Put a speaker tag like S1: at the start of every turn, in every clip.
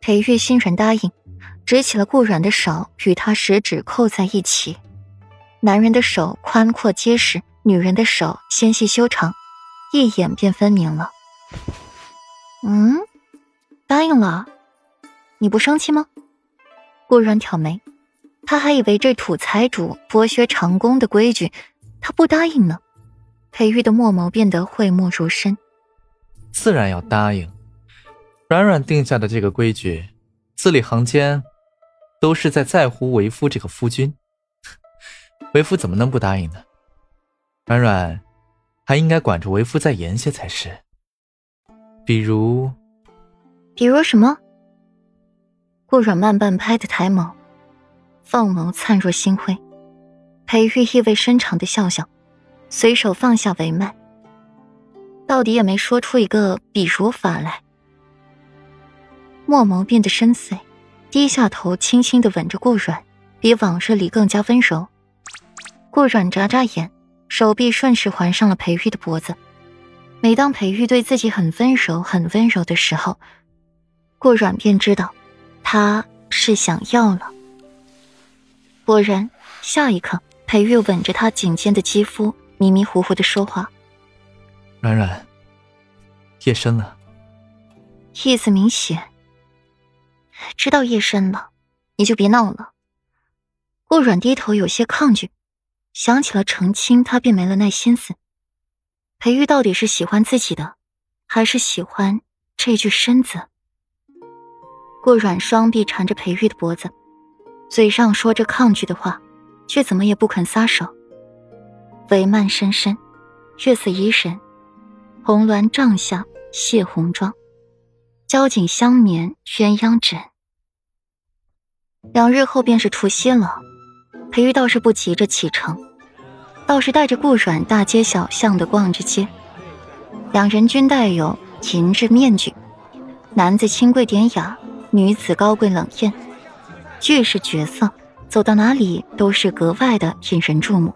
S1: 裴玉欣然答应，执起了顾软的手，与他十指扣在一起。男人的手宽阔结实，女人的手纤细修长，一眼便分明了。嗯，答应了，你不生气吗？顾软挑眉，他还以为这土财主剥削长工的规矩，他不答应呢。裴玉的墨眸变得讳莫如深，
S2: 自然要答应。软软定下的这个规矩，字里行间都是在在乎为夫这个夫君，为夫怎么能不答应呢？软软还应该管着为夫再严些才是。比如，
S1: 比如什么？顾软慢半拍的抬眸，凤眸灿若星辉。裴玉意味深长的笑笑，随手放下帷幔，到底也没说出一个比如法来。墨眸变得深邃，低下头，轻轻的吻着顾软，比往日里更加温柔。顾软眨眨眼，手臂顺势环上了裴玉的脖子。每当裴玉对自己很温柔、很温柔的时候，顾软便知道，他是想要了。果然，下一刻，裴玉吻着他颈间的肌肤，迷迷糊糊的说话：“
S2: 软软，夜深了。”
S1: 意思明显。知道夜深了，你就别闹了。顾软低头，有些抗拒，想起了成亲，他便没了耐心思。裴玉到底是喜欢自己的，还是喜欢这具身子？顾软双臂缠着裴玉的脖子，嘴上说着抗拒的话，却怎么也不肯撒手。帷幔深深，月色怡人，红鸾帐下卸红妆。交颈相眠鸳鸯枕。两日后便是除夕了，裴玉倒是不急着启程，倒是带着顾软大街小巷的逛着街。两人均带有银质面具，男子清贵典雅，女子高贵冷艳，俱是绝色，走到哪里都是格外的引人注目。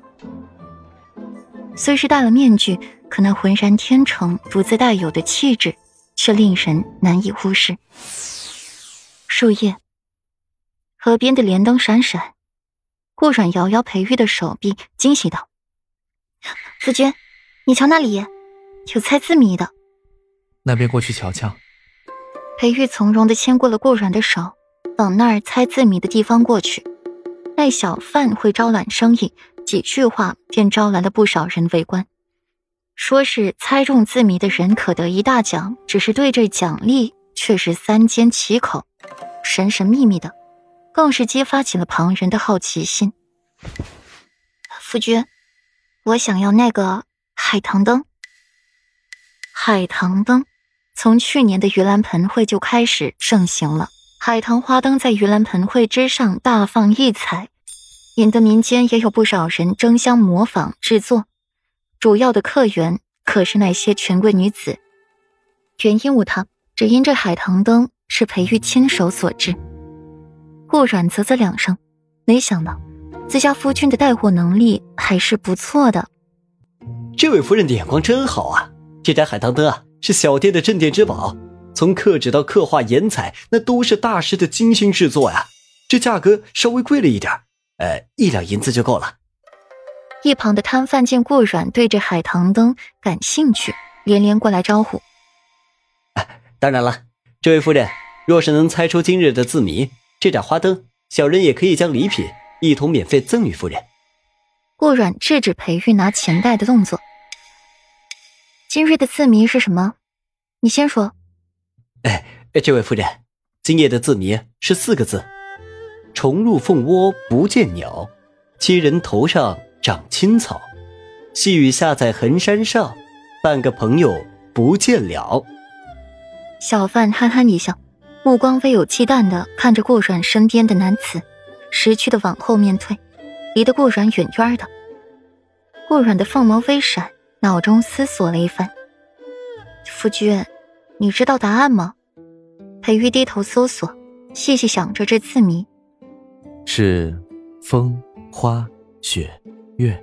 S1: 虽是戴了面具，可那浑然天成、独自带有的气质。却令人难以忽视。树叶，河边的莲灯闪闪。顾软摇摇裴玉的手臂，惊喜道：“夫君，你瞧那里，有猜字谜的。”
S2: 那边过去瞧瞧。
S1: 裴玉从容的牵过了顾软的手，往那儿猜字谜的地方过去。那小贩会招揽生意，几句话便招来了不少人围观。说是猜中字谜的人可得一大奖，只是对这奖励却是三缄其口，神神秘秘的，更是激发起了旁人的好奇心。夫君，我想要那个海棠灯。海棠灯从去年的盂兰盆会就开始盛行了，海棠花灯在盂兰盆会之上大放异彩，引得民间也有不少人争相模仿制作。主要的客源可是那些权贵女子。原因无他，只因这海棠灯是裴玉亲手所制。顾软啧啧两声，没想到自家夫君的带货能力还是不错的。
S3: 这位夫人的眼光真好啊！这盏海棠灯啊，是小店的镇店之宝，从刻纸到刻画颜彩，那都是大师的精心制作呀。这价格稍微贵了一点，呃，一两银子就够了。
S1: 一旁的摊贩见顾软对这海棠灯感兴趣，连连过来招呼。
S3: 当然了，这位夫人若是能猜出今日的字谜，这盏花灯，小人也可以将礼品一同免费赠与夫人。
S1: 顾软制止裴玉拿钱袋的动作。今日的字谜是什么？你先说。
S3: 哎，这位夫人，今夜的字谜是四个字：虫入凤窝不见鸟，七人头上。长青草，细雨下在横山上，半个朋友不见了。
S1: 小贩憨憨一笑，目光微有忌惮的看着顾软身边的男子，识趣的往后面退，离得顾软远远的。顾软的凤眸微闪，脑中思索了一番。夫君，你知道答案吗？裴玉低头搜索，细细想着这字谜。
S2: 是风花雪。月，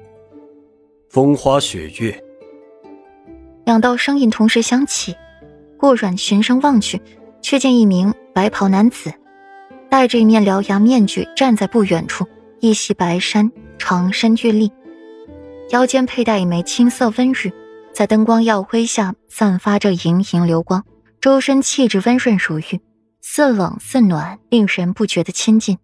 S3: 风花雪月，
S1: 两道声音同时响起。顾软循声望去，却见一名白白袍男子，戴着一面獠牙面具，站在不远处，一袭白衫，长身玉立，腰间佩戴一枚青色温玉，在灯光耀辉下散发着莹莹流光，周身气质温润如玉，似冷似暖，令人不觉得亲近。